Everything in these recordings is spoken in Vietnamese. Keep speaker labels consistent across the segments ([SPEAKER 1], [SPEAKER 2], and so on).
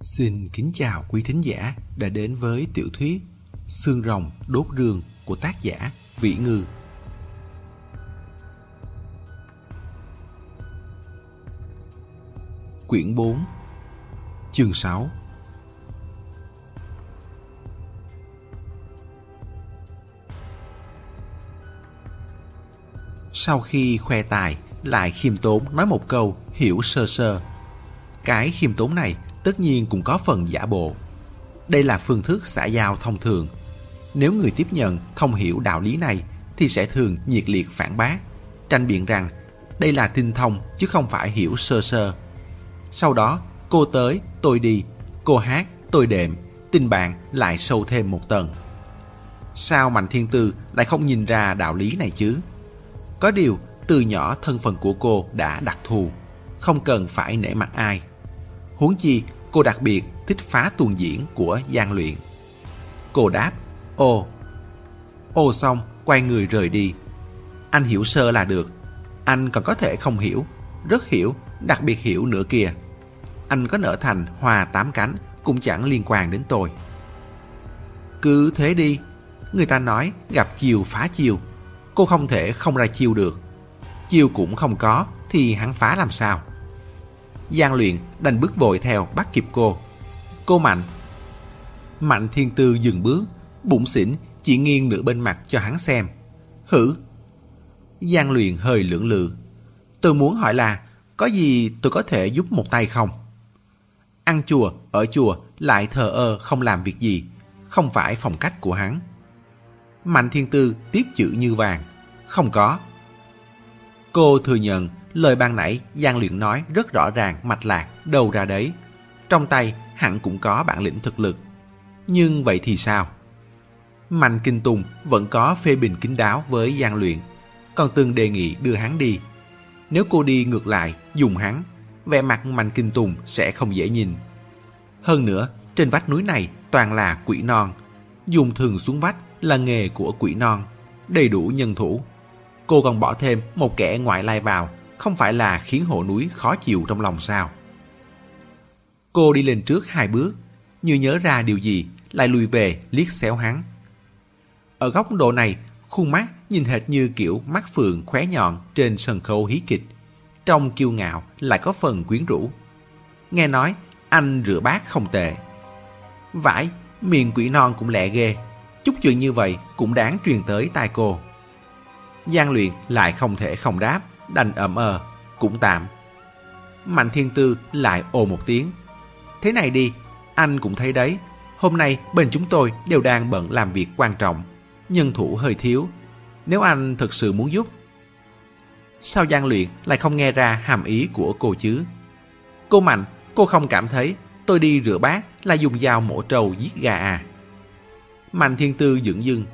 [SPEAKER 1] Xin kính chào quý thính giả đã đến với tiểu thuyết Xương rồng đốt rương của tác giả Vĩ Ngư. Quyển 4 Chương 6 Sau khi khoe tài, lại khiêm tốn nói một câu hiểu sơ sơ. Cái khiêm tốn này tất nhiên cũng có phần giả bộ. Đây là phương thức xã giao thông thường. Nếu người tiếp nhận thông hiểu đạo lý này thì sẽ thường nhiệt liệt phản bác, tranh biện rằng đây là tinh thông chứ không phải hiểu sơ sơ. Sau đó, cô tới, tôi đi, cô hát, tôi đệm, tình bạn lại sâu thêm một tầng. Sao Mạnh Thiên Tư lại không nhìn ra đạo lý này chứ? Có điều, từ nhỏ thân phận của cô đã đặc thù, không cần phải nể mặt ai. Huống chi, cô đặc biệt thích phá tuồng diễn của gian luyện. Cô đáp, ô. Ô xong, quay người rời đi. Anh hiểu sơ là được. Anh còn có thể không hiểu, rất hiểu, đặc biệt hiểu nữa kìa. Anh có nở thành hoa tám cánh cũng chẳng liên quan đến tôi. Cứ thế đi, người ta nói gặp chiều phá chiều. Cô không thể không ra chiều được. chiều cũng không có thì hắn phá làm sao? Giang luyện đành bước vội theo bắt kịp cô. Cô Mạnh. Mạnh thiên tư dừng bước, bụng xỉn chỉ nghiêng nửa bên mặt cho hắn xem. Hử? Giang luyện hơi lưỡng lự. Tôi muốn hỏi là có gì tôi có thể giúp một tay không? Ăn chùa, ở chùa lại thờ ơ không làm việc gì, không phải phong cách của hắn. Mạnh thiên tư tiếp chữ như vàng. Không có. Cô thừa nhận lời ban nãy Giang Luyện nói rất rõ ràng mạch lạc đầu ra đấy. Trong tay hẳn cũng có bản lĩnh thực lực. Nhưng vậy thì sao? Mạnh Kinh Tùng vẫn có phê bình kín đáo với Giang Luyện, còn từng đề nghị đưa hắn đi. Nếu cô đi ngược lại, dùng hắn, vẻ mặt Mạnh Kinh Tùng sẽ không dễ nhìn. Hơn nữa, trên vách núi này toàn là quỷ non. Dùng thường xuống vách là nghề của quỷ non, đầy đủ nhân thủ. Cô còn bỏ thêm một kẻ ngoại lai vào, không phải là khiến hộ núi khó chịu trong lòng sao? Cô đi lên trước hai bước, như nhớ ra điều gì, lại lùi về liếc xéo hắn. Ở góc độ này, khuôn mắt nhìn hệt như kiểu mắt phượng khóe nhọn trên sân khấu hí kịch. Trong kiêu ngạo lại có phần quyến rũ. Nghe nói, anh rửa bát không tệ. Vãi, miệng quỷ non cũng lẹ ghê. Chút chuyện như vậy cũng đáng truyền tới tai cô. Giang luyện lại không thể không đáp, đành ẩm ờ, cũng tạm. Mạnh thiên tư lại ồ một tiếng. Thế này đi, anh cũng thấy đấy, hôm nay bên chúng tôi đều đang bận làm việc quan trọng, nhân thủ hơi thiếu. Nếu anh thực sự muốn giúp. Sao Giang luyện lại không nghe ra hàm ý của cô chứ? Cô Mạnh, cô không cảm thấy tôi đi rửa bát là dùng dao mổ trâu giết gà à? Mạnh thiên tư dưỡng dưng.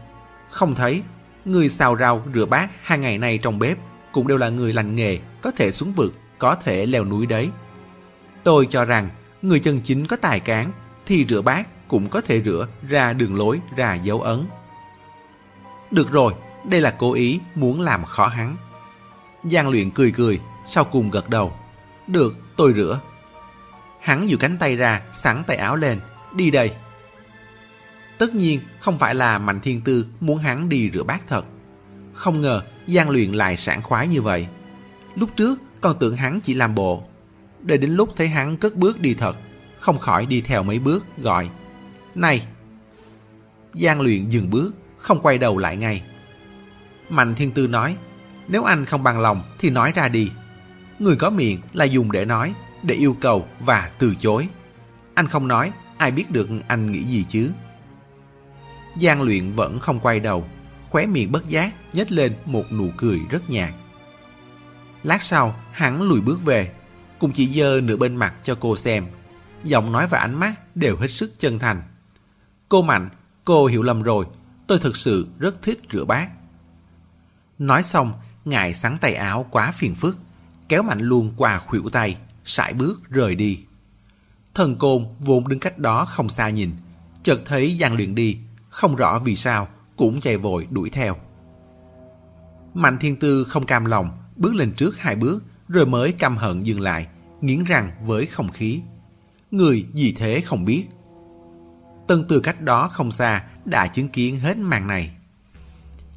[SPEAKER 1] Không thấy, người xào rau rửa bát hai ngày nay trong bếp cũng đều là người lành nghề, có thể xuống vực, có thể leo núi đấy. Tôi cho rằng, người chân chính có tài cán thì rửa bát cũng có thể rửa ra đường lối, ra dấu ấn. Được rồi, đây là cố ý muốn làm khó hắn. Giang luyện cười cười, sau cùng gật đầu. Được, tôi rửa. Hắn giữ cánh tay ra, sẵn tay áo lên. Đi đây. Tất nhiên không phải là Mạnh Thiên Tư muốn hắn đi rửa bát thật. Không ngờ gian luyện lại sảng khoái như vậy. Lúc trước còn tưởng hắn chỉ làm bộ. Để đến lúc thấy hắn cất bước đi thật, không khỏi đi theo mấy bước gọi. Này! gian luyện dừng bước, không quay đầu lại ngay. Mạnh Thiên Tư nói, nếu anh không bằng lòng thì nói ra đi. Người có miệng là dùng để nói, để yêu cầu và từ chối. Anh không nói, ai biết được anh nghĩ gì chứ? Giang luyện vẫn không quay đầu, khóe miệng bất giác nhếch lên một nụ cười rất nhạt. Lát sau, hắn lùi bước về, cùng chỉ dơ nửa bên mặt cho cô xem. Giọng nói và ánh mắt đều hết sức chân thành. Cô Mạnh, cô hiểu lầm rồi, tôi thực sự rất thích rửa bát. Nói xong, ngài sắn tay áo quá phiền phức, kéo Mạnh luôn qua khuỷu tay, sải bước rời đi. Thần côn vốn đứng cách đó không xa nhìn, chợt thấy Giang luyện đi, không rõ vì sao, cũng chạy vội đuổi theo. Mạnh Thiên Tư không cam lòng, bước lên trước hai bước, rồi mới căm hận dừng lại, nghiến răng với không khí. người gì thế không biết. Tân từ cách đó không xa đã chứng kiến hết màn này.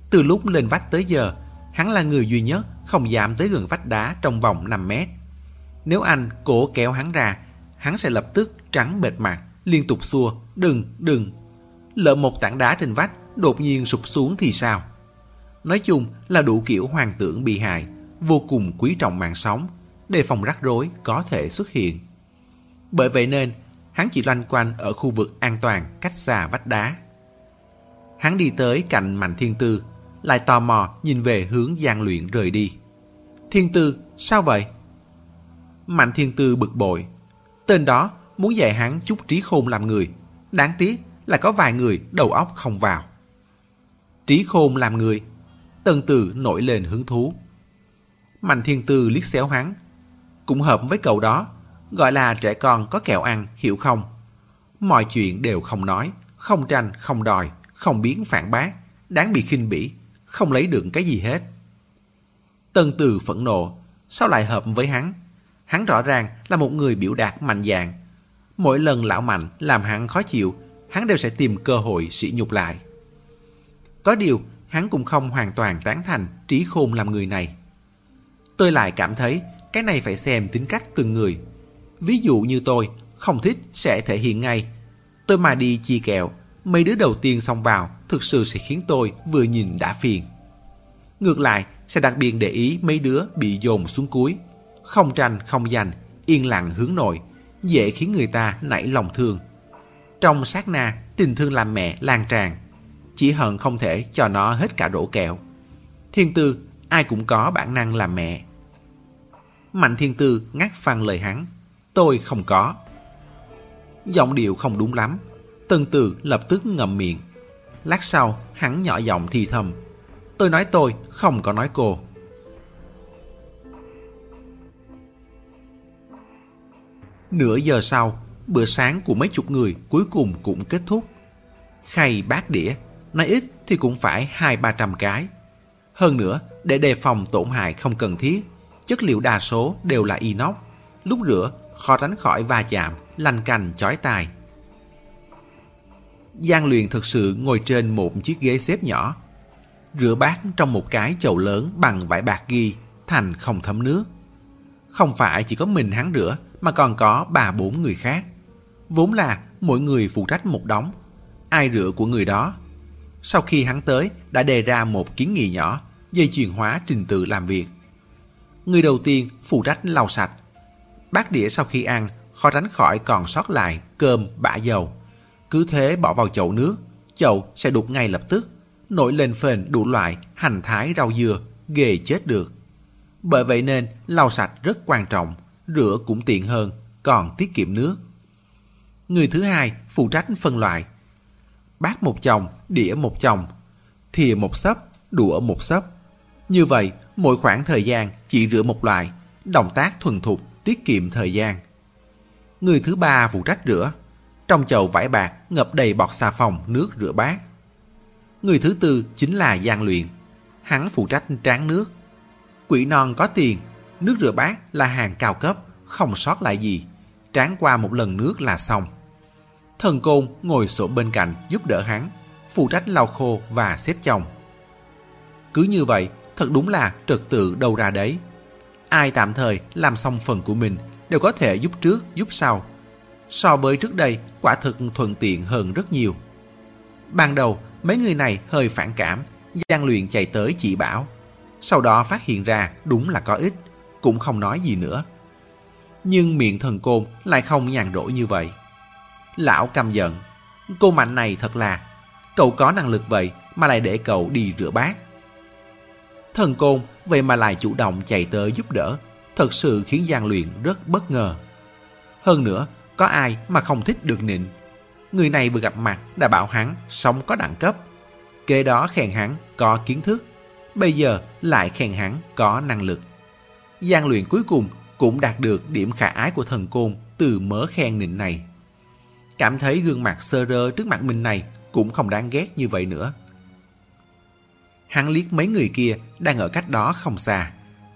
[SPEAKER 1] Từ lúc lên vách tới giờ, hắn là người duy nhất không dám tới gần vách đá trong vòng 5 mét. Nếu anh cổ kéo hắn ra, hắn sẽ lập tức trắng bệt mặt, liên tục xua, đừng, đừng. Lỡ một tảng đá trên vách đột nhiên sụp xuống thì sao? Nói chung là đủ kiểu hoàng tưởng bị hại, vô cùng quý trọng mạng sống, đề phòng rắc rối có thể xuất hiện. Bởi vậy nên, hắn chỉ loanh quanh ở khu vực an toàn cách xa vách đá. Hắn đi tới cạnh Mạnh Thiên Tư, lại tò mò nhìn về hướng gian luyện rời đi. Thiên Tư, sao vậy? Mạnh Thiên Tư bực bội. Tên đó muốn dạy hắn chút trí khôn làm người. Đáng tiếc là có vài người đầu óc không vào. Trí khôn làm người. Tần Tử nổi lên hứng thú. Mạnh Thiên Tư liếc xéo hắn. Cũng hợp với cậu đó. Gọi là trẻ con có kẹo ăn, hiểu không? Mọi chuyện đều không nói, không tranh, không đòi, không biến phản bác, đáng bị khinh bỉ, không lấy được cái gì hết. Tân Từ phẫn nộ, sao lại hợp với hắn? Hắn rõ ràng là một người biểu đạt mạnh dạng. Mỗi lần lão mạnh làm hắn khó chịu, hắn đều sẽ tìm cơ hội sỉ nhục lại. Có điều, hắn cũng không hoàn toàn tán thành trí khôn làm người này. Tôi lại cảm thấy cái này phải xem tính cách từng người. Ví dụ như tôi, không thích sẽ thể hiện ngay. Tôi mà đi chi kẹo, mấy đứa đầu tiên xông vào thực sự sẽ khiến tôi vừa nhìn đã phiền. Ngược lại, sẽ đặc biệt để ý mấy đứa bị dồn xuống cuối. Không tranh, không giành, yên lặng hướng nội, dễ khiến người ta nảy lòng thương. Trong sát na, tình thương làm mẹ lan tràn. Chỉ hận không thể cho nó hết cả rổ kẹo. Thiên tư, ai cũng có bản năng làm mẹ. Mạnh thiên tư ngắt phăng lời hắn. Tôi không có. Giọng điệu không đúng lắm. Tân từ lập tức ngậm miệng. Lát sau, hắn nhỏ giọng thì thầm. Tôi nói tôi, không có nói cô. Nửa giờ sau, bữa sáng của mấy chục người cuối cùng cũng kết thúc. Khay bát đĩa, nói ít thì cũng phải hai ba trăm cái. Hơn nữa, để đề phòng tổn hại không cần thiết, chất liệu đa số đều là inox. Lúc rửa, khó tránh khỏi va chạm, lanh cành chói tai. Giang luyện thực sự ngồi trên một chiếc ghế xếp nhỏ. Rửa bát trong một cái chậu lớn bằng vải bạc ghi, thành không thấm nước. Không phải chỉ có mình hắn rửa, mà còn có ba bốn người khác. Vốn là mỗi người phụ trách một đống, ai rửa của người đó. Sau khi hắn tới, đã đề ra một kiến nghị nhỏ, dây chuyền hóa trình tự làm việc. Người đầu tiên phụ trách lau sạch. Bát đĩa sau khi ăn, khó tránh khỏi còn sót lại cơm, bã dầu. Cứ thế bỏ vào chậu nước, chậu sẽ đục ngay lập tức, nổi lên phền đủ loại hành thái rau dưa, ghê chết được. Bởi vậy nên lau sạch rất quan trọng, rửa cũng tiện hơn, còn tiết kiệm nước. Người thứ hai phụ trách phân loại. Bát một chồng, đĩa một chồng, thìa một sấp, đũa một sấp. Như vậy, mỗi khoảng thời gian chỉ rửa một loại, động tác thuần thục, tiết kiệm thời gian. Người thứ ba phụ trách rửa. Trong chậu vải bạc ngập đầy bọt xà phòng nước rửa bát. Người thứ tư chính là gian Luyện. Hắn phụ trách tráng nước. Quỷ non có tiền, nước rửa bát là hàng cao cấp, không sót lại gì. Tráng qua một lần nước là xong. Thần Côn ngồi sổ bên cạnh giúp đỡ hắn, phụ trách lau khô và xếp chồng. Cứ như vậy, thật đúng là trật tự đâu ra đấy. Ai tạm thời làm xong phần của mình đều có thể giúp trước giúp sau. So với trước đây, quả thực thuận tiện hơn rất nhiều. Ban đầu, mấy người này hơi phản cảm, gian luyện chạy tới chỉ bảo. Sau đó phát hiện ra đúng là có ích, cũng không nói gì nữa. Nhưng miệng thần côn lại không nhàn rỗi như vậy. Lão căm giận. Cô mạnh này thật là, cậu có năng lực vậy mà lại để cậu đi rửa bát. Thần côn vậy mà lại chủ động chạy tới giúp đỡ, thật sự khiến Giang Luyện rất bất ngờ. Hơn nữa, có ai mà không thích được nịnh. Người này vừa gặp mặt đã bảo hắn sống có đẳng cấp. Kế đó khen hắn có kiến thức. Bây giờ lại khen hắn có năng lực. Giang luyện cuối cùng cũng đạt được điểm khả ái của thần côn từ mớ khen nịnh này. Cảm thấy gương mặt sơ rơ trước mặt mình này cũng không đáng ghét như vậy nữa. Hắn liếc mấy người kia đang ở cách đó không xa,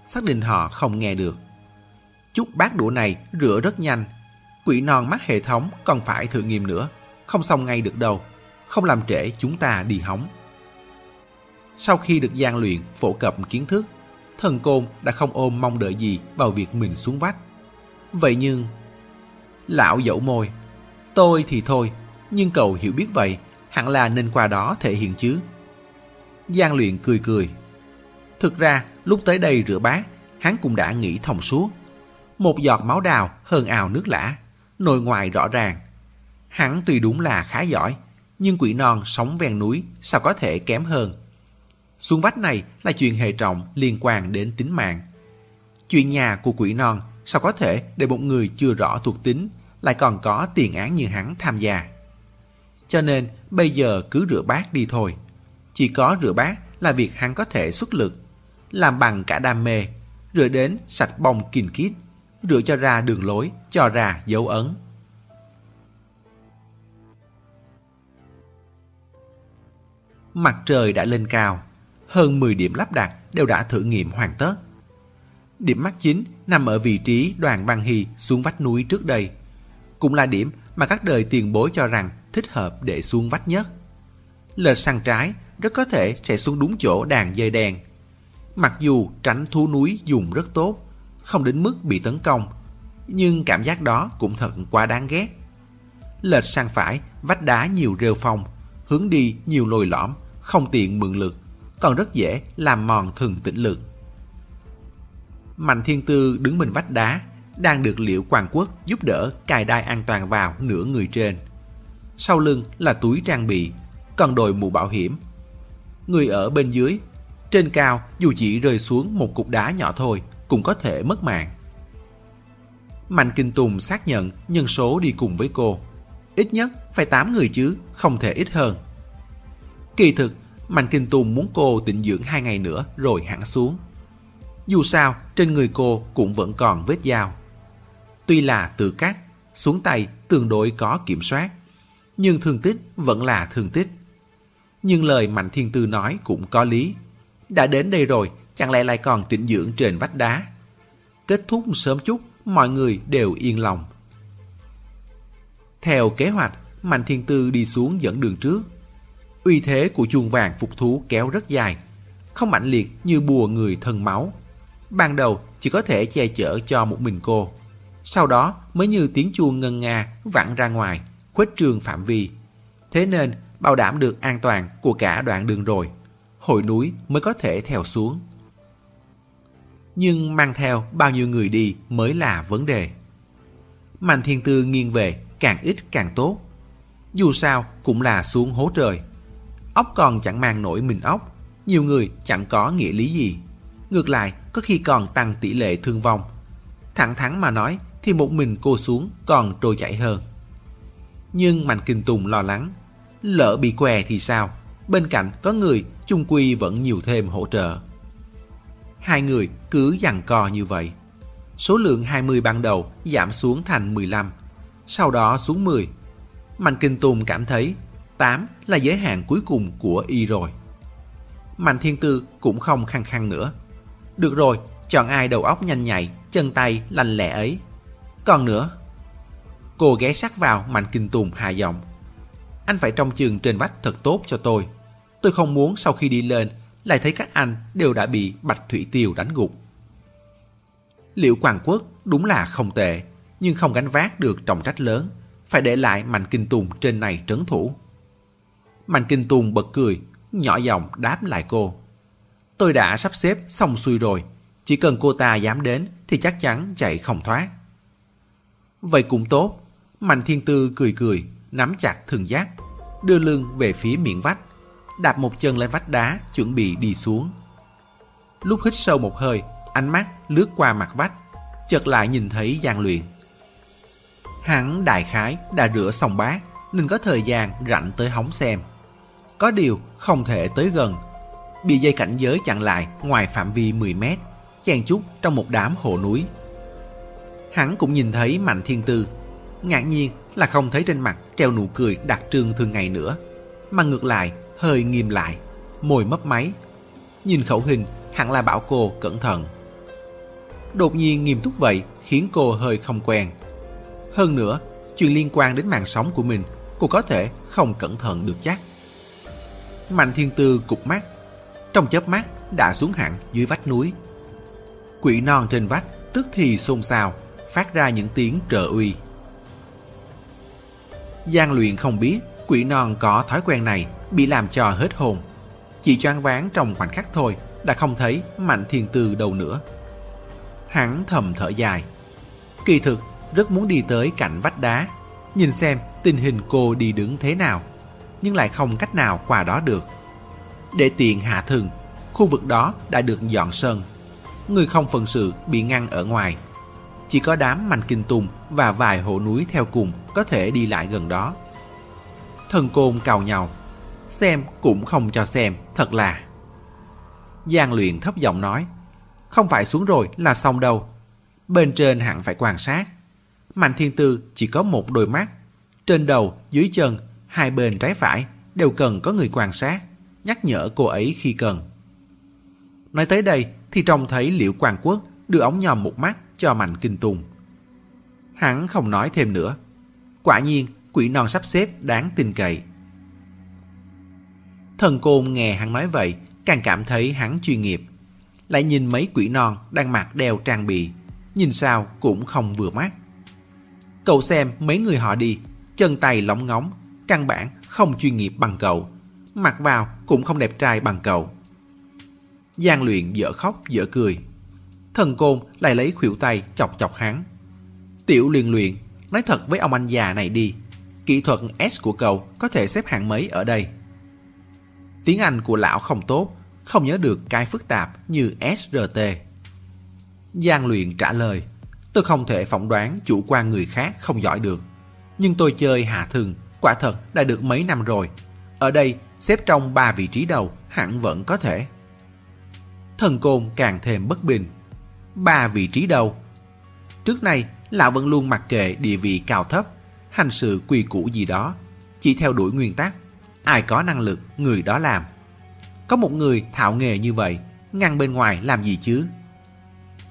[SPEAKER 1] xác định họ không nghe được. Chút bát đũa này rửa rất nhanh, Quỷ non mắt hệ thống còn phải thử nghiệm nữa. Không xong ngay được đâu. Không làm trễ chúng ta đi hóng. Sau khi được gian luyện phổ cập kiến thức, thần côn đã không ôm mong đợi gì vào việc mình xuống vách. Vậy nhưng... Lão dẫu môi. Tôi thì thôi, nhưng cậu hiểu biết vậy, hẳn là nên qua đó thể hiện chứ. Giang luyện cười cười. Thực ra, lúc tới đây rửa bát, hắn cũng đã nghĩ thông suốt. Một giọt máu đào hơn ào nước lã, nội ngoài rõ ràng. Hắn tuy đúng là khá giỏi, nhưng quỷ non sống ven núi sao có thể kém hơn. Xuống vách này là chuyện hệ trọng liên quan đến tính mạng. Chuyện nhà của quỷ non sao có thể để một người chưa rõ thuộc tính lại còn có tiền án như hắn tham gia. Cho nên bây giờ cứ rửa bát đi thôi. Chỉ có rửa bát là việc hắn có thể xuất lực. Làm bằng cả đam mê, rửa đến sạch bong kinh kít, rửa cho ra đường lối, cho ra dấu ấn. Mặt trời đã lên cao, hơn 10 điểm lắp đặt đều đã thử nghiệm hoàn tất. Điểm mắt chính nằm ở vị trí đoàn Văn Hy xuống vách núi trước đây. Cũng là điểm mà các đời tiền bối cho rằng thích hợp để xuống vách nhất. Lệch sang trái rất có thể sẽ xuống đúng chỗ đàn dây đèn. Mặc dù tránh thú núi dùng rất tốt, không đến mức bị tấn công, nhưng cảm giác đó cũng thật quá đáng ghét. Lệch sang phải, vách đá nhiều rêu phong, hướng đi nhiều lồi lõm, không tiện mượn lực, còn rất dễ làm mòn thường tĩnh lực. Mạnh Thiên Tư đứng bên vách đá, đang được Liễu Quang Quốc giúp đỡ cài đai an toàn vào nửa người trên. Sau lưng là túi trang bị, còn đội mũ bảo hiểm. Người ở bên dưới, trên cao dù chỉ rơi xuống một cục đá nhỏ thôi cũng có thể mất mạng. Mạnh Kinh Tùng xác nhận nhân số đi cùng với cô. Ít nhất phải 8 người chứ, không thể ít hơn. Kỳ thực, Mạnh Kinh Tùng muốn cô tịnh dưỡng hai ngày nữa rồi hẳn xuống. Dù sao, trên người cô cũng vẫn còn vết dao. Tuy là từ cắt, xuống tay tương đối có kiểm soát, nhưng thương tích vẫn là thương tích. Nhưng lời Mạnh Thiên Tư nói cũng có lý. Đã đến đây rồi, chẳng lẽ lại còn tĩnh dưỡng trên vách đá. Kết thúc sớm chút, mọi người đều yên lòng. Theo kế hoạch, Mạnh Thiên Tư đi xuống dẫn đường trước. Uy thế của chuông vàng phục thú kéo rất dài, không mạnh liệt như bùa người thân máu. Ban đầu chỉ có thể che chở cho một mình cô. Sau đó mới như tiếng chuông ngân nga vặn ra ngoài, khuếch trường phạm vi. Thế nên bảo đảm được an toàn của cả đoạn đường rồi, hội núi mới có thể theo xuống. Nhưng mang theo bao nhiêu người đi mới là vấn đề. Mạnh thiên tư nghiêng về càng ít càng tốt. Dù sao cũng là xuống hố trời. Ốc còn chẳng mang nổi mình ốc, nhiều người chẳng có nghĩa lý gì. Ngược lại, có khi còn tăng tỷ lệ thương vong. Thẳng thắn mà nói thì một mình cô xuống còn trôi chảy hơn. Nhưng Mạnh Kinh Tùng lo lắng, lỡ bị què thì sao? Bên cạnh có người chung quy vẫn nhiều thêm hỗ trợ. Hai người cứ dằn co như vậy. Số lượng 20 ban đầu giảm xuống thành 15, sau đó xuống 10. Mạnh Kinh Tùng cảm thấy 8 là giới hạn cuối cùng của y rồi. Mạnh Thiên Tư cũng không khăng khăng nữa. Được rồi, chọn ai đầu óc nhanh nhạy, chân tay lành lẹ ấy. Còn nữa, cô ghé sát vào Mạnh Kinh Tùng hạ giọng. Anh phải trông chừng trên vách thật tốt cho tôi. Tôi không muốn sau khi đi lên lại thấy các anh đều đã bị Bạch Thủy Tiêu đánh gục. Liệu Quảng Quốc đúng là không tệ, nhưng không gánh vác được trọng trách lớn, phải để lại Mạnh Kinh Tùng trên này trấn thủ. Mạnh Kinh Tùng bật cười, nhỏ giọng đáp lại cô. Tôi đã sắp xếp xong xuôi rồi, chỉ cần cô ta dám đến thì chắc chắn chạy không thoát. Vậy cũng tốt, Mạnh Thiên Tư cười cười, nắm chặt thường giác, đưa lưng về phía miệng vách, đạp một chân lên vách đá chuẩn bị đi xuống. Lúc hít sâu một hơi, ánh mắt lướt qua mặt vách, chợt lại nhìn thấy Giang Luyện. Hắn đại khái đã rửa xong bát, nên có thời gian rảnh tới hóng xem. Có điều không thể tới gần, bị dây cảnh giới chặn lại ngoài phạm vi 10 mét, chen chút trong một đám hồ núi. Hắn cũng nhìn thấy Mạnh Thiên Tư, ngạc nhiên là không thấy trên mặt treo nụ cười đặc trưng thường ngày nữa, mà ngược lại hơi nghiêm lại, môi mấp máy. Nhìn khẩu hình hẳn là bảo cô cẩn thận. Đột nhiên nghiêm túc vậy khiến cô hơi không quen. Hơn nữa, chuyện liên quan đến mạng sống của mình, cô có thể không cẩn thận được chắc. Mạnh thiên tư cục mắt, trong chớp mắt đã xuống hẳn dưới vách núi. Quỷ non trên vách tức thì xôn xao, phát ra những tiếng trợ uy. Giang luyện không biết quỷ non có thói quen này bị làm cho hết hồn. Chỉ choáng váng trong khoảnh khắc thôi đã không thấy mạnh thiên tư đâu nữa. Hắn thầm thở dài. Kỳ thực rất muốn đi tới cạnh vách đá, nhìn xem tình hình cô đi đứng thế nào, nhưng lại không cách nào qua đó được. Để tiện hạ thường, khu vực đó đã được dọn sơn. Người không phần sự bị ngăn ở ngoài. Chỉ có đám manh kinh tùng và vài hộ núi theo cùng có thể đi lại gần đó. Thần côn cào nhau, xem cũng không cho xem, thật là. Giang luyện thấp giọng nói, không phải xuống rồi là xong đâu. Bên trên hẳn phải quan sát. Mạnh thiên tư chỉ có một đôi mắt. Trên đầu, dưới chân, hai bên trái phải đều cần có người quan sát, nhắc nhở cô ấy khi cần. Nói tới đây thì trông thấy Liễu Quang Quốc đưa ống nhòm một mắt cho Mạnh Kinh Tùng. Hắn không nói thêm nữa. Quả nhiên, quỷ non sắp xếp đáng tin cậy. Thần côn nghe hắn nói vậy, càng cảm thấy hắn chuyên nghiệp. Lại nhìn mấy quỷ non đang mặc đeo trang bị, nhìn sao cũng không vừa mắt. Cậu xem mấy người họ đi, chân tay lóng ngóng, căn bản không chuyên nghiệp bằng cậu. Mặc vào cũng không đẹp trai bằng cậu. Giang luyện dở khóc dở cười. Thần côn lại lấy khuỷu tay chọc chọc hắn. Tiểu liên luyện, nói thật với ông anh già này đi. Kỹ thuật S của cậu có thể xếp hạng mấy ở đây? Tiếng Anh của lão không tốt, không nhớ được cái phức tạp như SRT. Giang luyện trả lời, tôi không thể phỏng đoán chủ quan người khác không giỏi được. Nhưng tôi chơi hạ thường, quả thật đã được mấy năm rồi. Ở đây, xếp trong ba vị trí đầu hẳn vẫn có thể. Thần côn càng thêm bất bình. Ba vị trí đầu. Trước nay, lão vẫn luôn mặc kệ địa vị cao thấp, hành sự quy củ gì đó, chỉ theo đuổi nguyên tắc Ai có năng lực, người đó làm. Có một người thạo nghề như vậy, ngăn bên ngoài làm gì chứ?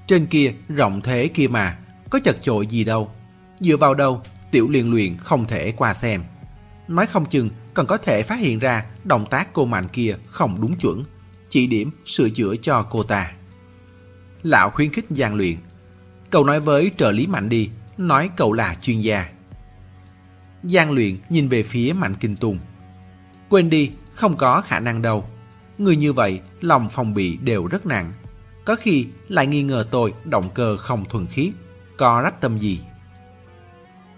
[SPEAKER 1] Trên kia, rộng thế kia mà, có chật chội gì đâu. Dựa vào đâu, tiểu liền luyện không thể qua xem. Nói không chừng còn có thể phát hiện ra động tác cô mạnh kia không đúng chuẩn, chỉ điểm sửa chữa cho cô ta. Lão khuyến khích gian luyện. Cậu nói với trợ lý mạnh đi, nói cậu là chuyên gia. Giang luyện nhìn về phía Mạnh Kinh Tùng. Quên đi, không có khả năng đâu. Người như vậy, lòng phòng bị đều rất nặng. Có khi lại nghi ngờ tôi động cơ không thuần khiết, có rách tâm gì.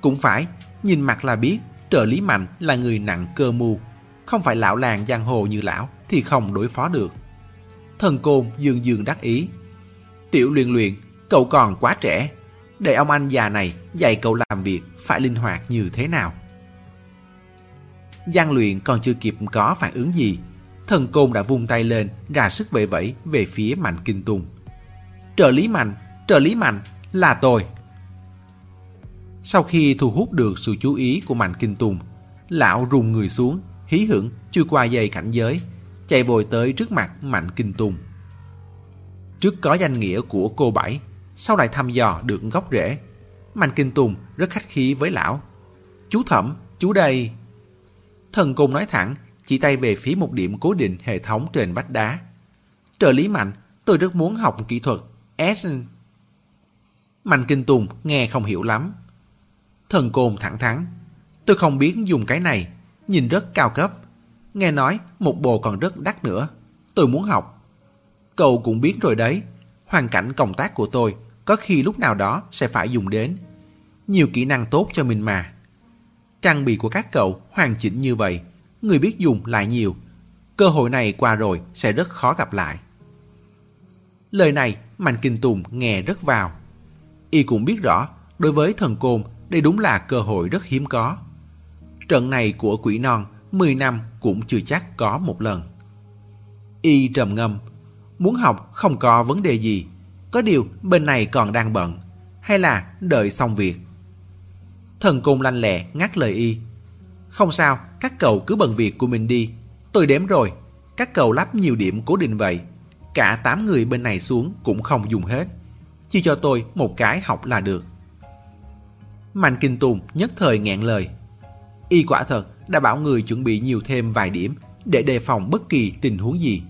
[SPEAKER 1] Cũng phải, nhìn mặt là biết trợ lý mạnh là người nặng cơ mưu. Không phải lão làng giang hồ như lão thì không đối phó được. Thần côn dương dương đắc ý. Tiểu luyện luyện, cậu còn quá trẻ. Để ông anh già này dạy cậu làm việc phải linh hoạt như thế nào. Giang luyện còn chưa kịp có phản ứng gì. Thần côn đã vung tay lên, ra sức vẫy vẫy về phía Mạnh Kinh Tùng. Trợ lý Mạnh, trợ lý Mạnh, là tôi. Sau khi thu hút được sự chú ý của Mạnh Kinh Tùng, lão rùng người xuống, hí hưởng chui qua dây cảnh giới, chạy vội tới trước mặt Mạnh Kinh Tùng. Trước có danh nghĩa của cô Bảy, sau lại thăm dò được gốc rễ, Mạnh Kinh Tùng rất khách khí với lão. Chú Thẩm, chú đây... Thần Cung nói thẳng, chỉ tay về phía một điểm cố định hệ thống trên vách đá. Trợ lý Mạnh, tôi rất muốn học kỹ thuật S. Mạnh Kinh Tùng nghe không hiểu lắm. Thần Côn thẳng thắn, tôi không biết dùng cái này, nhìn rất cao cấp. Nghe nói một bộ còn rất đắt nữa, tôi muốn học. Cậu cũng biết rồi đấy, hoàn cảnh công tác của tôi có khi lúc nào đó sẽ phải dùng đến. Nhiều kỹ năng tốt cho mình mà. Trang bị của các cậu hoàn chỉnh như vậy, người biết dùng lại nhiều. Cơ hội này qua rồi sẽ rất khó gặp lại. Lời này Mạnh Kinh Tùng nghe rất vào. Y cũng biết rõ, đối với thần côn, đây đúng là cơ hội rất hiếm có. Trận này của quỷ non 10 năm cũng chưa chắc có một lần. Y trầm ngâm, muốn học không có vấn đề gì. Có điều bên này còn đang bận, hay là đợi xong việc. Thần cung lanh lẹ ngắt lời y. Không sao, các cậu cứ bận việc của mình đi. Tôi đếm rồi, các cậu lắp nhiều điểm cố định vậy. Cả 8 người bên này xuống cũng không dùng hết. Chỉ cho tôi một cái học là được. Mạnh Kinh Tùng nhất thời ngẹn lời. Y quả thật đã bảo người chuẩn bị nhiều thêm vài điểm để đề phòng bất kỳ tình huống gì.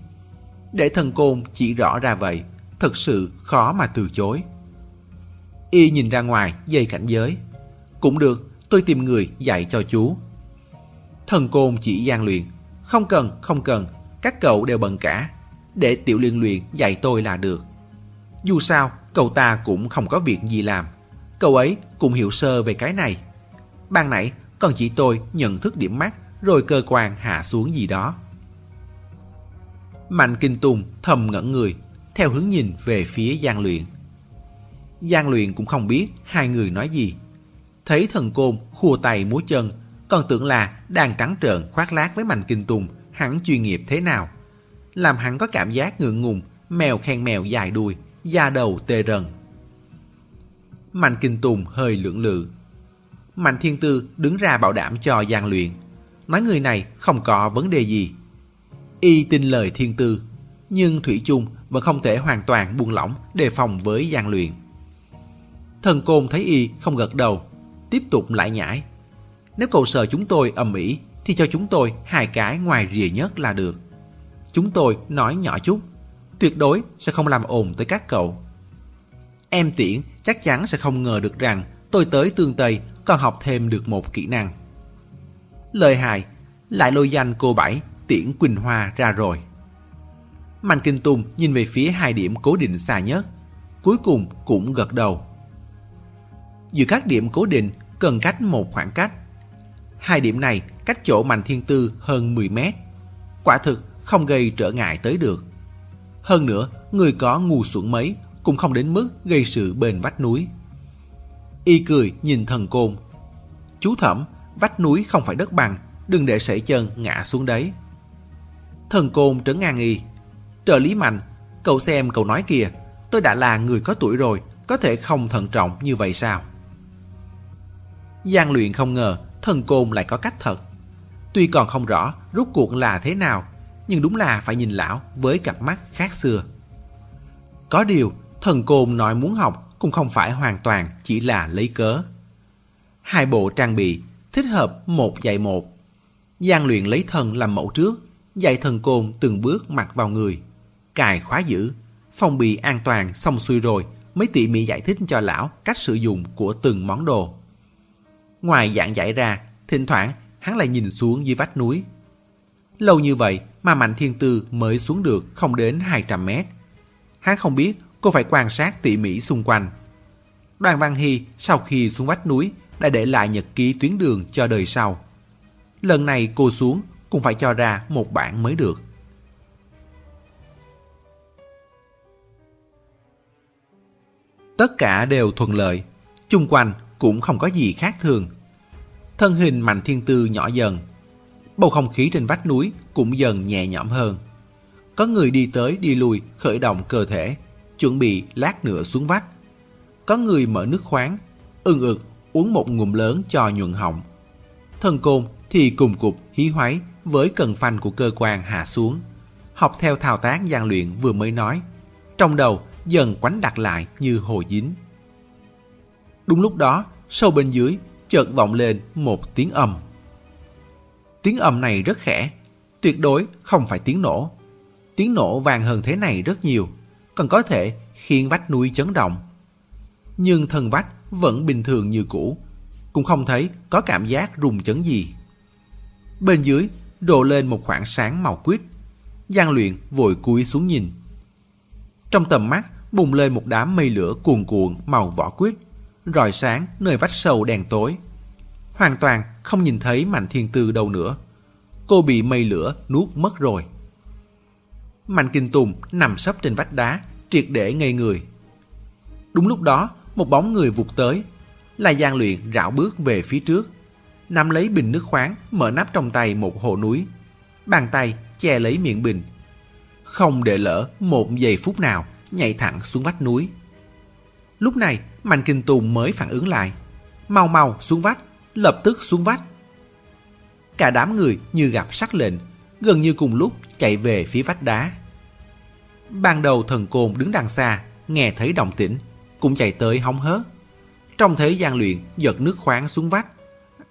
[SPEAKER 1] Để thần côn chỉ rõ ra vậy, thật sự khó mà từ chối. Y nhìn ra ngoài dây cảnh giới. Cũng được, tôi tìm người dạy cho chú. Thần côn chỉ gian luyện. Không cần, không cần, các cậu đều bận cả. Để tiểu liên luyện dạy tôi là được. Dù sao, cậu ta cũng không có việc gì làm. Cậu ấy cũng hiểu sơ về cái này. Ban nãy, còn chỉ tôi nhận thức điểm mắt rồi cơ quan hạ xuống gì đó. Mạnh Kinh Tùng thầm ngẩn người, theo hướng nhìn về phía Giang Luyện. Giang Luyện cũng không biết hai người nói gì. Thấy thần côn khua tay múa chân, còn tưởng là đang trắng trợn khoác lác với Mạnh Kinh Tùng hắn chuyên nghiệp thế nào. Làm hắn có cảm giác ngượng ngùng, mèo khen mèo dài đuôi, da đầu tê rần. Mạnh Kinh Tùng hơi lưỡng lự. Mạnh Thiên Tư đứng ra bảo đảm cho Giang Luyện. Nói người này không có vấn đề gì. Y tin lời Thiên Tư, nhưng Thủy chung vẫn không thể hoàn toàn buông lỏng đề phòng với gian Luyện. Thần Côn thấy Y không gật đầu, tiếp tục lại nhảy. Nếu cậu sợ chúng tôi ầm ĩ thì cho chúng tôi hai cái ngoài rìa nhất là được. Chúng tôi nói nhỏ chút, tuyệt đối sẽ không làm ồn tới các cậu. Em tiễn chắc chắn sẽ không ngờ được rằng tôi tới tương Tây còn học thêm được một kỹ năng. Lời hài, lại lôi danh cô Bảy tiễn Quỳnh Hoa ra rồi. Mạnh Kinh Tùng nhìn về phía hai điểm cố định xa nhất, cuối cùng cũng gật đầu. Giữa các điểm cố định cần cách một khoảng cách. Hai điểm này cách chỗ Mạnh Thiên Tư hơn 10 mét. Quả thực không gây trở ngại tới được. Hơn nữa, người có ngu xuẩn mấy cũng không đến mức gây sự bền vách núi. Y cười nhìn thần côn. Chú thẩm, vách núi không phải đất bằng, đừng để sẩy chân ngã xuống đấy. Thần côn trấn ngang y. Trợ lý mạnh, cậu xem cậu nói kìa, tôi đã là người có tuổi rồi, có thể không thận trọng như vậy sao? Giang luyện không ngờ thần côn lại có cách thật. Tuy còn không rõ rút cuộc là thế nào, nhưng đúng là phải nhìn lão với cặp mắt khác xưa. Có điều, thần côn nói muốn học cũng không phải hoàn toàn chỉ là lấy cớ. Hai bộ trang bị thích hợp một dạy một. Giang luyện lấy thần làm mẫu trước, dạy thần côn từng bước mặc vào người. Cài khóa giữ, phòng bị an toàn xong xuôi rồi mới tỉ mỉ giải thích cho lão cách sử dụng của từng món đồ. Ngoài dạng giải ra, thỉnh thoảng hắn lại nhìn xuống dưới vách núi. Lâu như vậy mà Mạnh Thiên Tư mới xuống được không đến 200 mét. Hắn không biết cô phải quan sát tỉ mỉ xung quanh. Đoàn Văn Hy sau khi xuống vách núi đã để lại nhật ký tuyến đường cho đời sau. Lần này cô xuống cũng phải cho ra một bản mới được. Tất cả đều thuận lợi, chung quanh cũng không có gì khác thường. Thân hình Mạnh Thiên Tư nhỏ dần, bầu không khí trên vách núi cũng dần nhẹ nhõm hơn. Có người đi tới đi lui khởi động cơ thể, chuẩn bị lát nữa xuống vách. Có người mở nước khoáng, ưng ực uống một ngụm lớn cho nhuận họng. Thân côn thì cùng cục hí hoáy với cần phanh của cơ quan hạ xuống. Học theo thao tác gian luyện vừa mới nói, trong đầu dần quánh đặt lại như hồ dính. Đúng lúc đó, sâu bên dưới chợt vọng lên một tiếng ầm. Tiếng ầm này rất khẽ, tuyệt đối không phải tiếng nổ. Tiếng nổ vàng hơn thế này rất nhiều, còn có thể khiến vách núi chấn động. Nhưng thân vách vẫn bình thường như cũ, cũng không thấy có cảm giác rung chấn gì. Bên dưới rộ lên một khoảng sáng màu quýt, Giang luyện vội cúi xuống nhìn. Trong tầm mắt bùng lên một đám mây lửa cuồn cuộn màu vỏ quýt, rọi sáng nơi vách sâu đèn tối. Hoàn toàn không nhìn thấy Mạnh Thiên Tư đâu nữa. Cô bị mây lửa nuốt mất rồi. Mạnh Kinh Tùng nằm sấp trên vách đá, triệt để ngây người. Đúng lúc đó, một bóng người vụt tới. Là Giang Luyện rảo bước về phía trước. Nắm lấy bình nước khoáng, mở nắp trong tay một hồ núi. Bàn tay che lấy miệng bình. Không để lỡ một giây phút nào, nhảy thẳng xuống vách núi. Lúc này, Mạnh Kinh Tùng mới phản ứng lại. Mau mau xuống vách, lập tức xuống vách. Cả đám người như gặp sắc lệnh, gần như cùng lúc chạy về phía vách đá. Ban đầu thần côn đứng đằng xa, nghe thấy động tĩnh, cũng chạy tới hóng hớt. trong thế gian luyện giật nước khoáng xuống vách.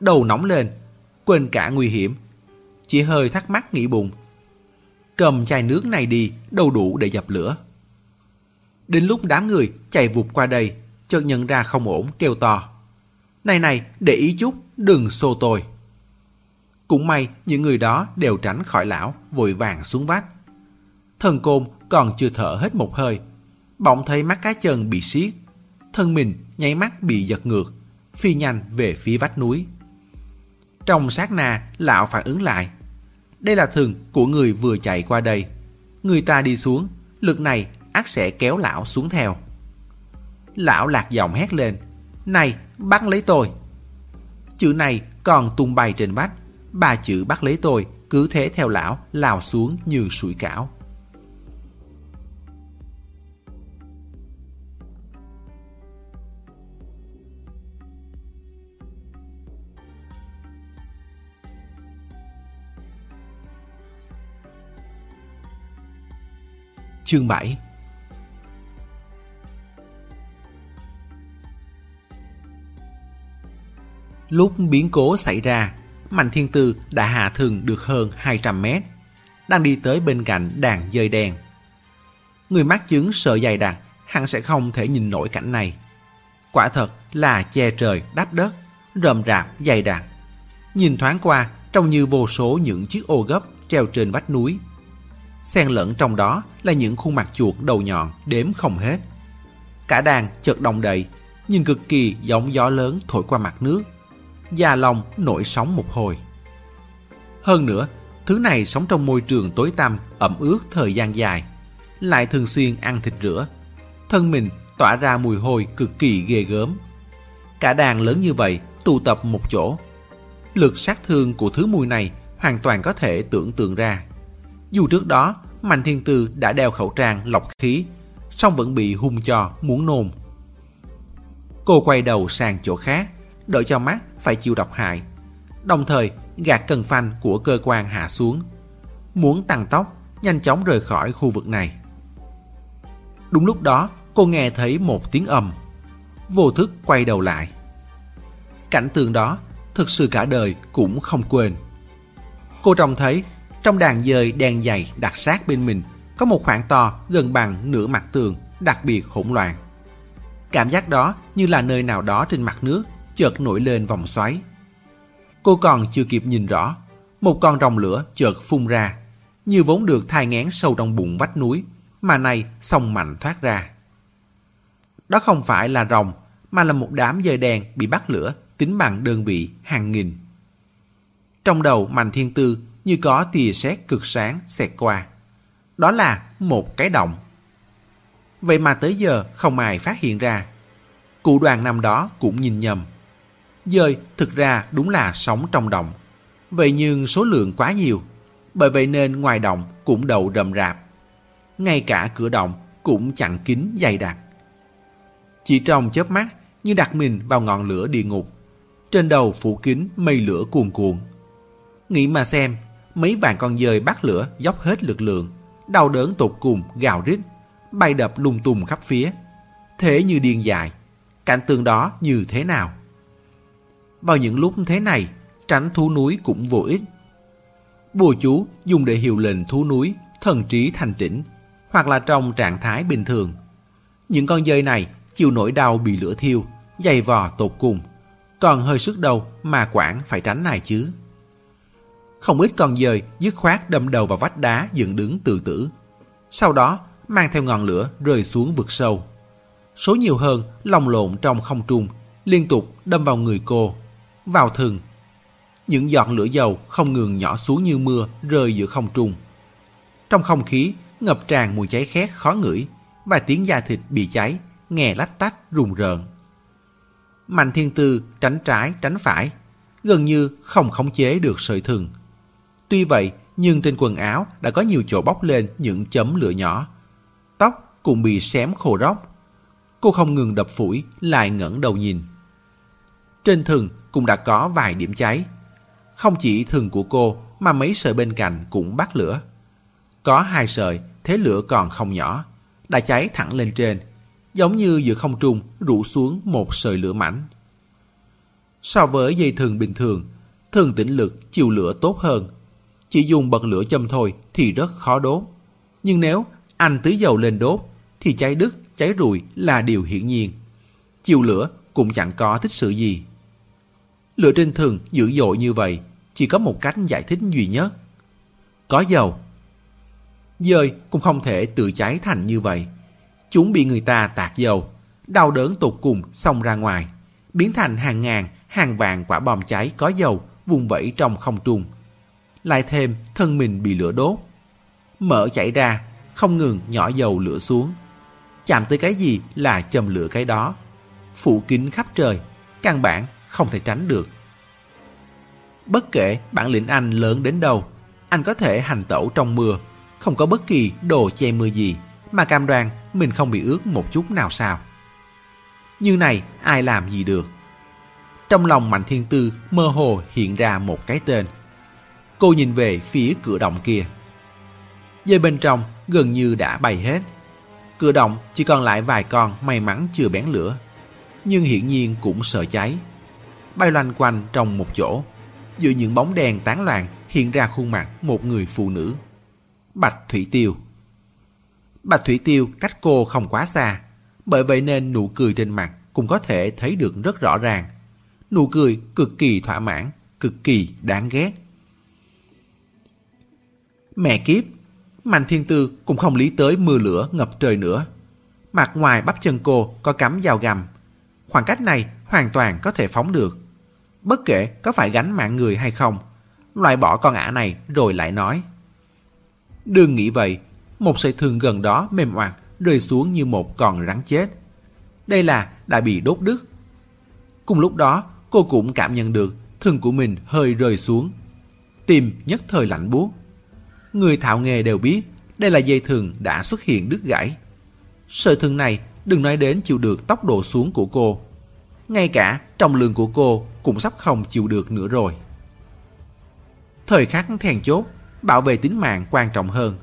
[SPEAKER 1] Đầu nóng lên, quên cả nguy hiểm. Chỉ hơi thắc mắc nghĩ bụng. Cầm chai nước này đi, đâu đủ để dập lửa. Đến lúc đám người chạy vụt qua đây, chợt nhận ra không ổn, kêu to. Này này, để ý chút, đừng xô tôi. Cũng may những người đó đều tránh khỏi lão, vội vàng xuống vách. Thần côn còn chưa thở hết một hơi. Bỗng thấy mắt cá chân bị siết. Thân mình nháy mắt bị giật ngược, phi nhanh về phía vách núi. Trong sát na, lão phản ứng lại. Đây là thường của người vừa chạy qua đây. Người ta đi xuống, lực này ác sẽ kéo lão xuống theo. Lão lạc giọng hét lên. Này, bắt lấy tôi. Chữ này còn tung bay trên vách. Ba chữ bắt lấy tôi cứ thế theo lão lao xuống như sủi cảo. Chương 7 Lúc biến cố xảy ra, Mạnh Thiên Tư đã hạ thường được hơn 200 mét, đang đi tới bên cạnh đàn dơi đen. Người mắc chứng sợ dày đặc hẳn sẽ không thể nhìn nổi cảnh này. Quả thật là che trời đắp đất, rậm rạp dày đặc. Nhìn thoáng qua trông như vô số những chiếc ô gấp treo trên vách núi. Xen lẫn trong đó là những khuôn mặt chuột đầu nhọn đếm không hết. Cả đàn chợt đồng đầy, nhìn cực kỳ giống gió lớn thổi qua mặt nước già lòng nổi sóng một hồi. Hơn nữa, thứ này sống trong môi trường tối tăm, ẩm ướt thời gian dài, lại thường xuyên ăn thịt rửa. Thân mình tỏa ra mùi hôi cực kỳ ghê gớm. Cả đàn lớn như vậy tụ tập một chỗ. Lực sát thương của thứ mùi này hoàn toàn có thể tưởng tượng ra. Dù trước đó Mạnh Thiên Tư đã đeo khẩu trang lọc khí, song vẫn bị hung cho muốn nôn. Cô quay đầu sang chỗ khác, đợi cho mắt phải chịu độc hại. Đồng thời gạt cần phanh của cơ quan hạ xuống. Muốn tăng tốc, nhanh chóng rời khỏi khu vực này. Đúng lúc đó, cô nghe thấy một tiếng ầm. Vô thức quay đầu lại. Cảnh tượng đó, thực sự cả đời cũng không quên. Cô trông thấy, trong đàn dơi đen dày đặt sát bên mình, có một khoảng to gần bằng nửa mặt tường, đặc biệt hỗn loạn. Cảm giác đó như là nơi nào đó trên mặt nước chợt nổi lên vòng xoáy. Cô còn chưa kịp nhìn rõ, một con rồng lửa chợt phun ra, như vốn được thai ngén sâu trong bụng vách núi, mà nay sông mạnh thoát ra. Đó không phải là rồng, mà là một đám dơi đen bị bắt lửa tính bằng đơn vị hàng nghìn. Trong đầu Mạnh Thiên Tư như có tia sét cực sáng xẹt qua. Đó là một cái động. Vậy mà tới giờ không ai phát hiện ra. Cụ đoàn năm đó cũng nhìn nhầm. Dơi thực ra đúng là sống trong động. Vậy nhưng số lượng quá nhiều. Bởi vậy nên ngoài động cũng đậu rầm rạp. Ngay cả cửa động cũng chặn kín dày đặc. Chỉ trong chớp mắt như đặt mình vào ngọn lửa địa ngục. Trên đầu phủ kín mây lửa cuồn cuộn. Nghĩ mà xem, mấy vạn con dơi bắt lửa dốc hết lực lượng, đau đớn tột cùng gào rít, bay đập lung tung khắp phía. Thế như điên dại, cảnh tượng đó như thế nào? Vào những lúc thế này, tránh thú núi cũng vô ích. Bùa chú dùng để hiệu lệnh thú núi, thần trí thành tĩnh, hoặc là trong trạng thái bình thường. Những con dơi này chịu nỗi đau bị lửa thiêu, dày vò tột cùng, còn hơi sức đầu mà quản phải tránh này chứ. Không ít con dơi dứt khoát đâm đầu vào vách đá dựng đứng tự tử. Sau đó mang theo ngọn lửa rơi xuống vực sâu. Số nhiều hơn lồng lộn trong không trung, liên tục đâm vào người cô vào thường. Những giọt lửa dầu không ngừng nhỏ xuống như mưa rơi giữa không trung. Trong không khí ngập tràn mùi cháy khét khó ngửi và tiếng da thịt bị cháy nghe lách tách rùng rợn. Mạnh thiên tư tránh trái tránh phải, gần như không khống chế được sợi thừng. Tuy vậy, nhưng trên quần áo đã có nhiều chỗ bốc lên những chấm lửa nhỏ. Tóc cũng bị xém khô róc. Cô không ngừng đập phủi, lại ngẩng đầu nhìn. Trên thừng cũng đã có vài điểm cháy. Không chỉ thừng của cô mà mấy sợi bên cạnh cũng bắt lửa. Có hai sợi, thế lửa còn không nhỏ, đã cháy thẳng lên trên, giống như giữa không trung rủ xuống một sợi lửa mảnh. So với dây thừng bình thường, thường tĩnh lực chịu lửa tốt hơn. Chỉ dùng bật lửa châm thôi thì rất khó đốt. Nhưng nếu anh tưới dầu lên đốt thì cháy đứt, cháy rụi là điều hiển nhiên. chiều lửa cũng chẳng có thích sự gì. Lửa trên thường dữ dội như vậy chỉ có một cách giải thích duy nhất. Có dầu. Dơi cũng không thể tự cháy thành như vậy. Chúng bị người ta tạt dầu, đau đớn tột cùng xông ra ngoài, biến thành hàng ngàn, hàng vạn quả bom cháy có dầu vùng vẫy trong không trung. Lại thêm thân mình bị lửa đốt. Mở chảy ra, không ngừng nhỏ dầu lửa xuống. Chạm tới cái gì là châm lửa cái đó. Phủ kín khắp trời, căn bản không thể tránh được. Bất kể bản lĩnh anh lớn đến đâu, anh có thể hành tẩu trong mưa, không có bất kỳ đồ che mưa gì, mà cam đoan mình không bị ướt một chút nào sao. Như này ai làm gì được. Trong lòng Mạnh Thiên Tư mơ hồ hiện ra một cái tên. Cô nhìn về phía cửa động kia. Dây bên trong gần như đã bay hết. Cửa động chỉ còn lại vài con may mắn chưa bén lửa. Nhưng hiển nhiên cũng sợ cháy. Bay loanh quanh trong một chỗ. Giữa những bóng đèn tán loạn hiện ra khuôn mặt một người phụ nữ. Bạch Thủy Tiêu. Bạch Thủy Tiêu cách cô không quá xa. Bởi vậy nên nụ cười trên mặt cũng có thể thấy được rất rõ ràng. Nụ cười cực kỳ thỏa mãn, cực kỳ đáng ghét. Mẹ kiếp, Mạnh Thiên Tư cũng không lý tới mưa lửa ngập trời nữa. Mặt ngoài bắp chân cô có cắm dao găm. Khoảng cách này hoàn toàn có thể phóng được. Bất kể có phải gánh mạng người hay không, loại bỏ con ả này rồi lại nói. Đừng nghĩ vậy, một sợi thương gần đó mềm oặt rơi xuống như một con rắn chết. Đây là đã bị đốt đứt. Cùng lúc đó, cô cũng cảm nhận được thương của mình hơi rơi xuống. Tim nhất thời lạnh buốt. Người thạo nghề đều biết đây là dây thừng đã xuất hiện đứt gãy. Sợi thừng này đừng nói đến chịu được tốc độ xuống của cô. Ngay cả trọng lượng của cô cũng sắp không chịu được nữa rồi. Thời khắc thèn chốt, bảo vệ tính mạng quan trọng hơn.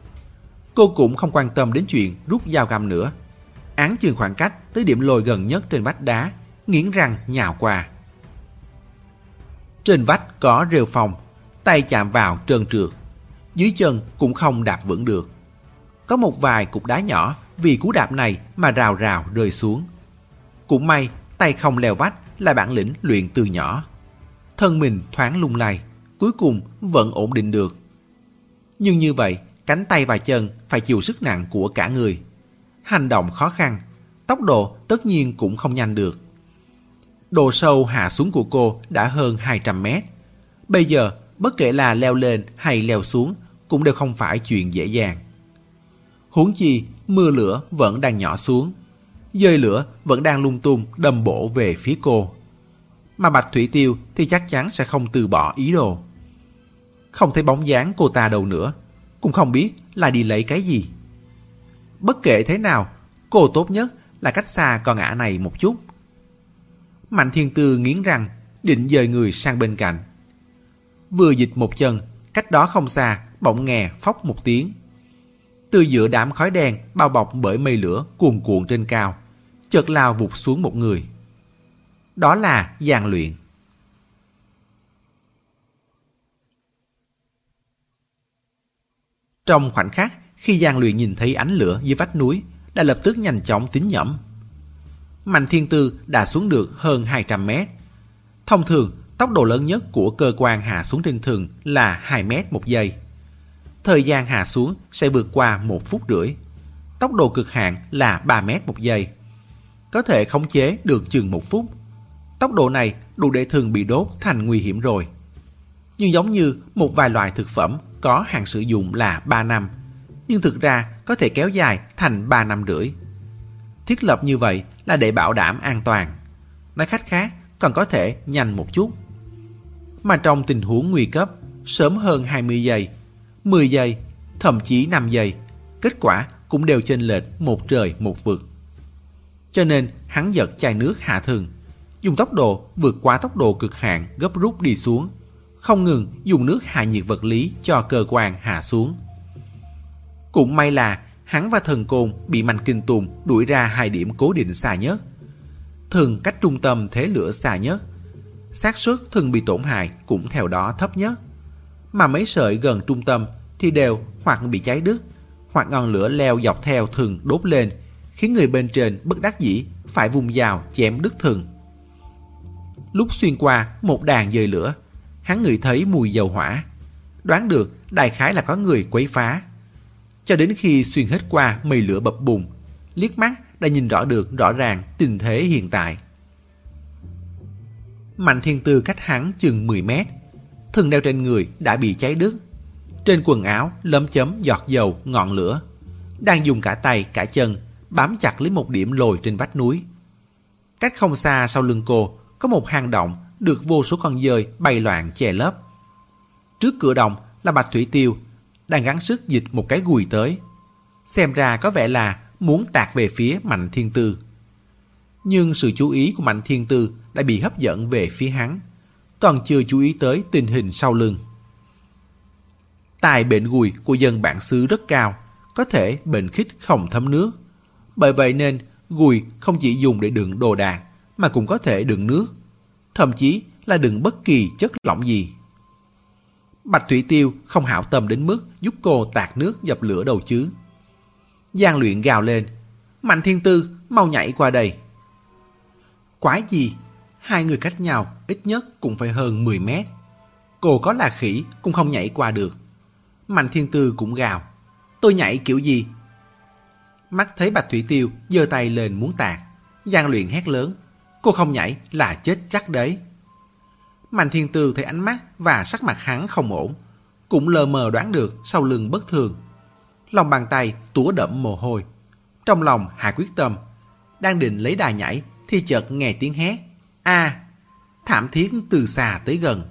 [SPEAKER 1] Cô cũng không quan tâm đến chuyện rút dao găm nữa. Án chừng khoảng cách tới điểm lồi gần nhất trên vách đá, nghiến răng nhào qua. Trên vách có rêu phòng, tay chạm vào trơn trượt. Dưới chân cũng không đạp vững được. Có một vài cục đá nhỏ vì cú đạp này mà rào rào rơi xuống. Cũng may tay không leo vách là bản lĩnh luyện từ nhỏ. Thân mình thoáng lung lay, cuối cùng vẫn ổn định được. Nhưng như vậy, cánh tay và chân phải chịu sức nặng của cả người. Hành động khó khăn, tốc độ tất nhiên cũng không nhanh được. Độ sâu hạ xuống của cô đã hơn 200 mét. Bây giờ, bất kể là leo lên hay leo xuống cũng đều không phải chuyện dễ dàng. Huống chi, mưa lửa vẫn đang nhỏ xuống. Dơi lửa vẫn đang lung tung đâm bổ về phía cô. Mà Bạch Thủy Tiêu thì chắc chắn sẽ không từ bỏ ý đồ. Không thấy bóng dáng cô ta đâu nữa, cũng không biết là đi lấy cái gì. Bất kể thế nào, cô tốt nhất là cách xa con ả này một chút. Mạnh thiên tư nghiến răng, định dời người sang bên cạnh. Vừa dịch một chân, cách đó không xa, bỗng nghe phóc một tiếng. Từ giữa đám khói đen bao bọc bởi mây lửa cuồn cuộn trên cao, chợt lao vụt xuống một người. Đó là Giang Luyện. Trong khoảnh khắc, khi Giang Luyện nhìn thấy ánh lửa dưới vách núi, đã lập tức nhanh chóng tính nhẩm. Mạnh Thiên Tư đã xuống được hơn 200 mét. Thông thường, tốc độ lớn nhất của cơ quan hạ xuống trên thường là 2 mét một giây. Thời gian hạ xuống sẽ vượt qua một phút rưỡi. Tốc độ cực hạn là 3 mét một giây. Có thể khống chế được chừng một phút. Tốc độ này đủ để thường bị đốt thành nguy hiểm rồi. Nhưng giống như một vài loại thực phẩm có hạn sử dụng là 3 năm, nhưng thực ra có thể kéo dài thành 3 năm rưỡi. Thiết lập như vậy là để bảo đảm an toàn. Nói khách khác, còn có thể nhanh một chút. Mà trong tình huống nguy cấp, sớm hơn 20 giây, 10 giây, thậm chí 5 giây, kết quả cũng đều chênh lệch một trời một vực. Cho nên hắn giật chai nước hạ thường, dùng tốc độ vượt qua tốc độ cực hạn gấp rút đi xuống, không ngừng dùng nước hạ nhiệt vật lý cho cơ quan hạ xuống. Cũng may là hắn và thần côn bị Mạnh Kinh Tùng đuổi ra hai điểm cố định xa nhất. Thường cách trung tâm thế lửa xa nhất. xác suất thường bị tổn hại cũng theo đó thấp nhất. Mà mấy sợi gần trung tâm thì đều hoặc bị cháy đứt, hoặc ngọn lửa leo dọc theo thường đốt lên, khiến người bên trên bất đắc dĩ phải vùng dao chém đứt thừng. Lúc xuyên qua một đàn dời lửa, hắn ngửi thấy mùi dầu hỏa. Đoán được đại khái là có người quấy phá. Cho đến khi xuyên hết qua mây lửa bập bùng, liếc mắt đã nhìn rõ được rõ ràng tình thế hiện tại. Mạnh thiên tư cách hắn chừng 10 mét, thân đeo trên người đã bị cháy đứt. Trên quần áo lấm chấm giọt dầu ngọn lửa. Đang dùng cả tay cả chân bám chặt lấy một điểm lồi trên vách núi. Cách không xa sau lưng cô có một hang động được vô số con dơi bay loạn che lấp. Trước cửa động là Bạch Thủy Tiêu đang gắng sức dịch một cái gùi tới. Xem ra có vẻ là muốn tạt về phía Mạnh Thiên Tư. Nhưng sự chú ý của Mạnh Thiên Tư đã bị hấp dẫn về phía hắn, còn chưa chú ý tới tình hình sau lưng. Tài bệnh gùi của dân bản xứ rất cao, có thể bệnh khít không thấm nước. Bởi vậy nên gùi không chỉ dùng để đựng đồ đạc, mà cũng có thể đựng nước, thậm chí là đựng bất kỳ chất lỏng gì. Bạch Thủy Tiêu không hảo tâm đến mức giúp cô tạt nước dập lửa đầu chứ. Giang luyện gào lên. Mạnh thiên tư, mau nhảy qua đây. Quái gì? Hai người cách nhau ít nhất cũng phải hơn 10 mét. Cô có là khỉ cũng không nhảy qua được. Mạnh thiên tư cũng gào. Tôi nhảy kiểu gì? Mắt thấy Bạch Thủy Tiêu giơ tay lên muốn tạt. Giang luyện hét lớn. Cô không nhảy là chết chắc đấy. Mạnh thiên tư thấy ánh mắt và sắc mặt hắn không ổn. Cũng lờ mờ đoán được sau lưng bất thường. Lòng bàn tay túa đẫm mồ hôi. Trong lòng hạ quyết tâm. Đang định lấy đà nhảy thì chợt nghe tiếng hét a Thảm thiết từ xa tới gần.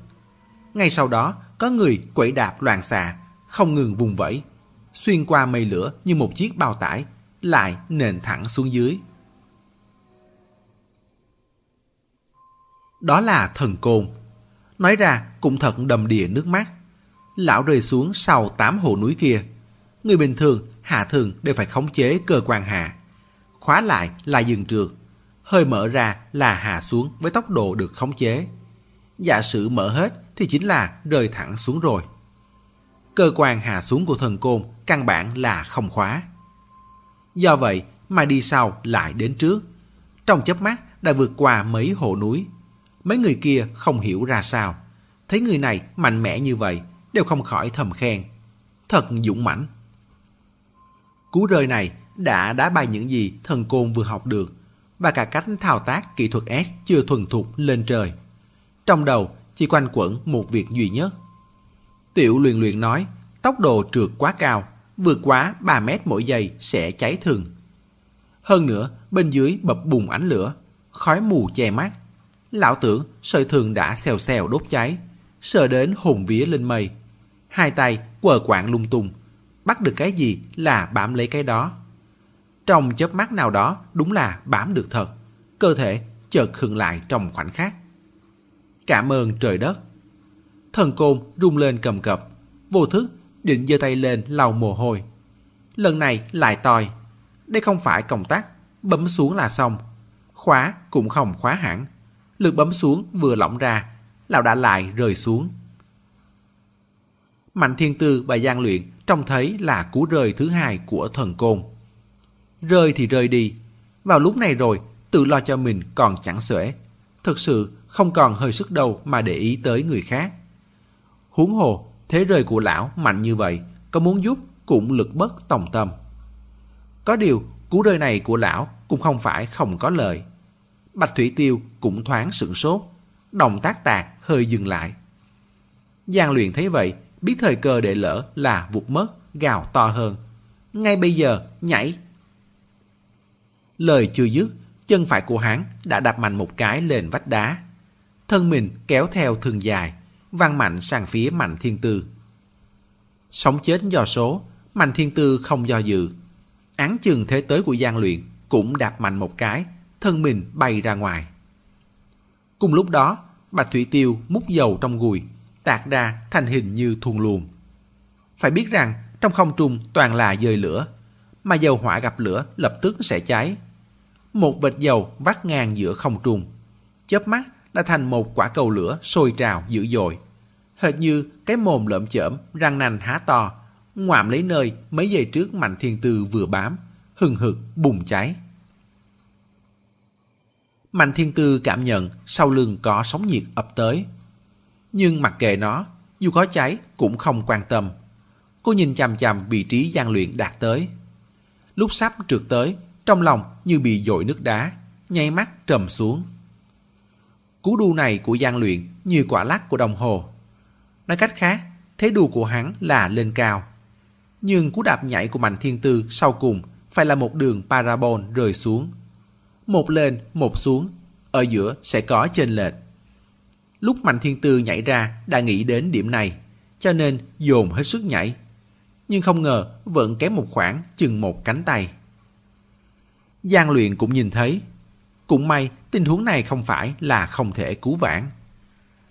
[SPEAKER 1] Ngay sau đó có người quẩy đạp loạn xạ, không ngừng vùng vẫy. Xuyên qua mây lửa như một chiếc bao tải, lại nền thẳng xuống dưới. Đó là thần côn. Nói ra cũng thật đầm đìa nước mắt. Lão rơi xuống sau tám hồ núi kia. Người bình thường, hạ thường đều phải khống chế cơ quan hạ. Khóa lại là dừng trượt. Hơi mở ra là hạ xuống với tốc độ được khống chế. Giả sử mở hết thì chính là rơi thẳng xuống rồi. Cơ quan hạ xuống của thần côn căn bản là không khóa. Do vậy mà đi sau lại đến trước. Trong chớp mắt đã vượt qua mấy hồ núi Mấy người kia không hiểu ra sao. Thấy người này mạnh mẽ như vậy, đều không khỏi thầm khen. Thật dũng mãnh. Cú rơi này đã đá bay những gì thần côn vừa học được và cả cách thao tác kỹ thuật S chưa thuần thục lên trời. Trong đầu chỉ quanh quẩn một việc duy nhất. Tiểu luyện luyện nói tốc độ trượt quá cao, vượt quá 3 mét mỗi giây sẽ cháy thường. Hơn nữa, bên dưới bập bùng ánh lửa, khói mù che mắt, Lão tưởng sợi thường đã xèo xèo đốt cháy, sợ đến hồn vía lên mây. Hai tay quờ quạng lung tung, bắt được cái gì là bám lấy cái đó. Trong chớp mắt nào đó đúng là bám được thật, cơ thể chợt khựng lại trong khoảnh khắc. Cảm ơn trời đất. Thần côn rung lên cầm cập, vô thức định giơ tay lên lau mồ hôi. Lần này lại tòi, đây không phải công tắc, bấm xuống là xong. Khóa cũng không khóa hẳn lực bấm xuống vừa lỏng ra, lão đã lại rơi xuống. Mạnh Thiên Tư và Giang Luyện trông thấy là cú rơi thứ hai của thần côn. Rơi thì rơi đi, vào lúc này rồi tự lo cho mình còn chẳng xuể. Thực sự không còn hơi sức đâu mà để ý tới người khác. Huống hồ, thế rơi của lão mạnh như vậy, có muốn giúp cũng lực bất tòng tâm. Có điều, cú rơi này của lão cũng không phải không có lời Bạch Thủy Tiêu cũng thoáng sửng sốt, động tác tạc hơi dừng lại. Giang luyện thấy vậy, biết thời cơ để lỡ là vụt mất, gào to hơn. Ngay bây giờ, nhảy! Lời chưa dứt, chân phải của hắn đã đạp mạnh một cái lên vách đá. Thân mình kéo theo thường dài, văng mạnh sang phía Mạnh Thiên Tư. Sống chết do số, Mạnh Thiên Tư không do dự. Án chừng thế tới của gian Luyện cũng đạp mạnh một cái, thân mình bay ra ngoài. Cùng lúc đó, Bạch Thủy Tiêu múc dầu trong gùi, tạc ra thành hình như thuồng luồng. Phải biết rằng trong không trung toàn là dời lửa, mà dầu hỏa gặp lửa lập tức sẽ cháy. Một vệt dầu vắt ngang giữa không trung. Chớp mắt đã thành một quả cầu lửa sôi trào dữ dội. Hệt như cái mồm lợm chởm, răng nanh há to, ngoạm lấy nơi mấy giây trước Mạnh Thiên Tư vừa bám, hừng hực bùng cháy. Mạnh Thiên Tư cảm nhận sau lưng có sóng nhiệt ập tới. Nhưng mặc kệ nó, dù có cháy cũng không quan tâm. Cô nhìn chằm chằm vị trí gian luyện đạt tới. Lúc sắp trượt tới, trong lòng như bị dội nước đá, nháy mắt trầm xuống. Cú đu này của gian luyện như quả lắc của đồng hồ. Nói cách khác, thế đu của hắn là lên cao. Nhưng cú đạp nhảy của Mạnh Thiên Tư sau cùng phải là một đường parabol rơi xuống. Một lên, một xuống, ở giữa sẽ có trên lệch. Lúc Mạnh Thiên Tư nhảy ra đã nghĩ đến điểm này, cho nên dồn hết sức nhảy. Nhưng không ngờ vẫn kém một khoảng chừng một cánh tay. Giang luyện cũng nhìn thấy. Cũng may tình huống này không phải là không thể cứu vãn.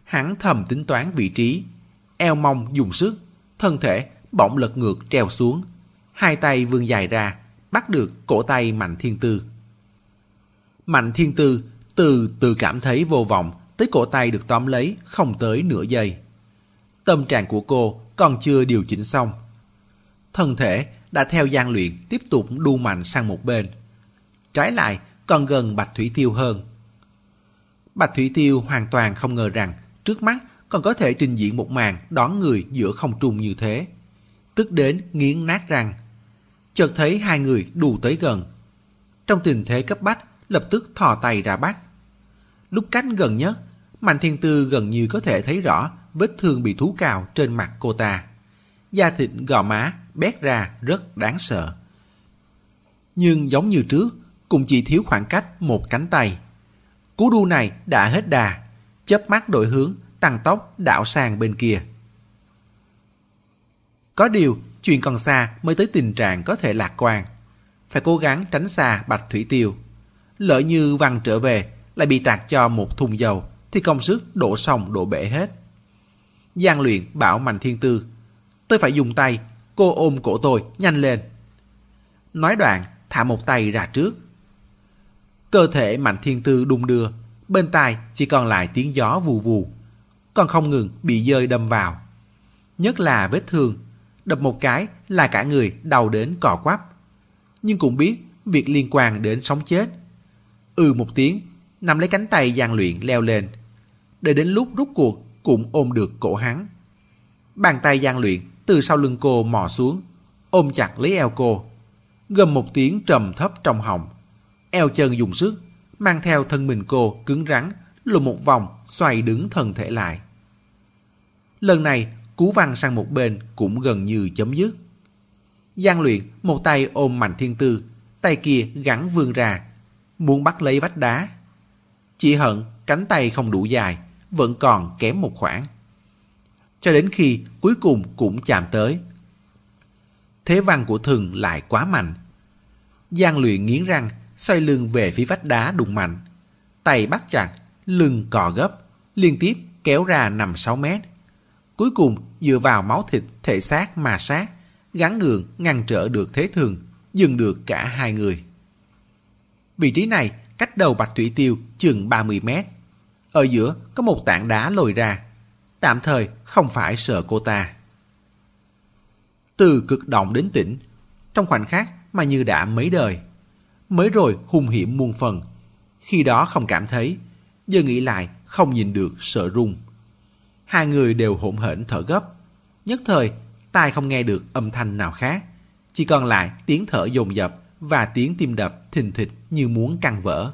[SPEAKER 1] Hắn thầm tính toán vị trí, eo mông dùng sức, thân thể bỗng lật ngược treo xuống. Hai tay vươn dài ra, bắt được cổ tay Mạnh Thiên Tư. Mạnh Thiên Tư từ từ cảm thấy vô vọng tới cổ tay được tóm lấy không tới nửa giây. Tâm trạng của cô còn chưa điều chỉnh xong. Thân thể đã theo gian luyện tiếp tục đu mạnh sang một bên. Trái lại còn gần Bạch Thủy Tiêu hơn. Bạch Thủy Tiêu hoàn toàn không ngờ rằng trước mắt còn có thể trình diễn một màn đón người giữa không trung như thế. Tức đến nghiến nát răng. Chợt thấy hai người đù tới gần. Trong tình thế cấp bách, lập tức thò tay ra bắt. Lúc cách gần nhất, Mạnh Thiên Tư gần như có thể thấy rõ vết thương bị thú cào trên mặt cô ta. Da thịt gò má bét ra rất đáng sợ. Nhưng giống như trước, cũng chỉ thiếu khoảng cách một cánh tay. Cú đu này đã hết đà, chớp mắt đổi hướng, tăng tốc đảo sang bên kia. Có điều, chuyện còn xa mới tới tình trạng có thể lạc quan. Phải cố gắng tránh xa Bạch Thủy Tiêu. Lỡ như văng trở về, lại bị tạt cho một thùng dầu, thì công sức đổ sông đổ bể hết. Giang luyện bảo Mạnh Thiên Tư, tôi phải dùng tay, cô ôm cổ tôi, nhanh lên. Nói đoạn, thả một tay ra trước. Cơ thể Mạnh Thiên Tư đung đưa, bên tai chỉ còn lại tiếng gió vù vù, còn không ngừng bị dơi đâm vào. Nhất là vết thương, đập một cái là cả người đau đến cò quắp. Nhưng cũng biết việc liên quan đến sống chết. Ừ một tiếng, nằm lấy cánh tay gian luyện leo lên. Để đến lúc rút cuộc cũng ôm được cổ hắn. Bàn tay gian luyện từ sau lưng cô mò xuống, ôm chặt lấy eo cô. Gầm một tiếng trầm thấp trong họng. Eo chân dùng sức, mang theo thân mình cô cứng rắn, lùi một vòng xoay đứng thân thể lại. Lần này, cú văng sang một bên cũng gần như chấm dứt. Giang luyện một tay ôm mạnh thiên tư, tay kia gắn vươn ra, muốn bắt lấy vách đá. Chỉ hận cánh tay không đủ dài, vẫn còn kém một khoảng. Cho đến khi cuối cùng cũng chạm tới. Thế văn của thừng lại quá mạnh. Giang luyện nghiến răng, xoay lưng về phía vách đá đụng mạnh. Tay bắt chặt, lưng cò gấp, liên tiếp kéo ra nằm 6 mét. Cuối cùng dựa vào máu thịt, thể xác mà sát, gắn gượng ngăn trở được thế thường, dừng được cả hai người. Vị trí này cách đầu Bạch Thủy Tiêu chừng 30 mét. Ở giữa có một tảng đá lồi ra, tạm thời không phải sợ cô ta. Từ cực động đến tỉnh, trong khoảnh khắc mà như đã mấy đời. Mới rồi hung hiểm muôn phần, khi đó không cảm thấy, giờ nghĩ lại không nhìn được sợ run. Hai người đều hỗn hển thở gấp, nhất thời tai không nghe được âm thanh nào khác, chỉ còn lại tiếng thở dồn dập và tiếng tim đập thình thịch như muốn căng vỡ.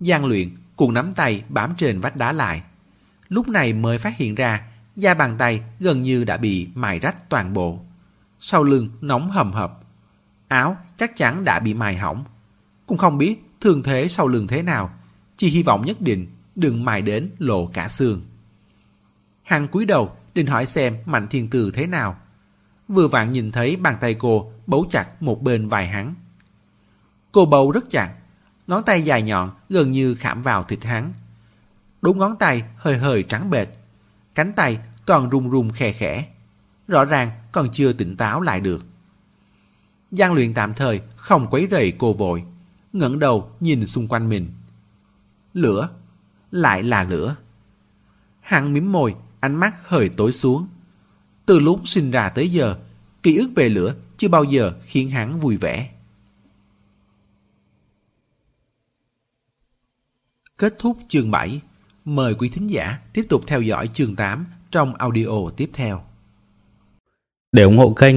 [SPEAKER 1] Giang luyện cùng nắm tay bám trên vách đá lại. Lúc này mới phát hiện ra da bàn tay gần như đã bị mài rách toàn bộ. Sau lưng nóng hầm hập. Áo chắc chắn đã bị mài hỏng. Cũng không biết thương thế sau lưng thế nào. Chỉ hy vọng nhất định đừng mài đến lộ cả xương. Hằng cúi đầu định hỏi xem Mạnh Thiên Từ thế nào. Vừa vặn nhìn thấy bàn tay cô bấu chặt một bên vai hắn. Cô bầu rất chặt, ngón tay dài nhọn gần như khảm vào thịt hắn. Đúng ngón tay hơi hơi trắng bệt, cánh tay còn run run khe khẽ. Rõ ràng còn chưa tỉnh táo lại được gian luyện tạm thời không quấy rầy cô vội, ngẩng đầu nhìn xung quanh mình. Lửa, lại là lửa. Hắn mím môi, ánh mắt hơi tối xuống. Từ lúc sinh ra tới giờ, ký ức về lửa chưa bao giờ khiến hắn vui vẻ. Kết thúc chương 7. Mời quý thính giả tiếp tục theo dõi chương 8 trong audio tiếp theo.
[SPEAKER 2] Để ủng hộ kênh,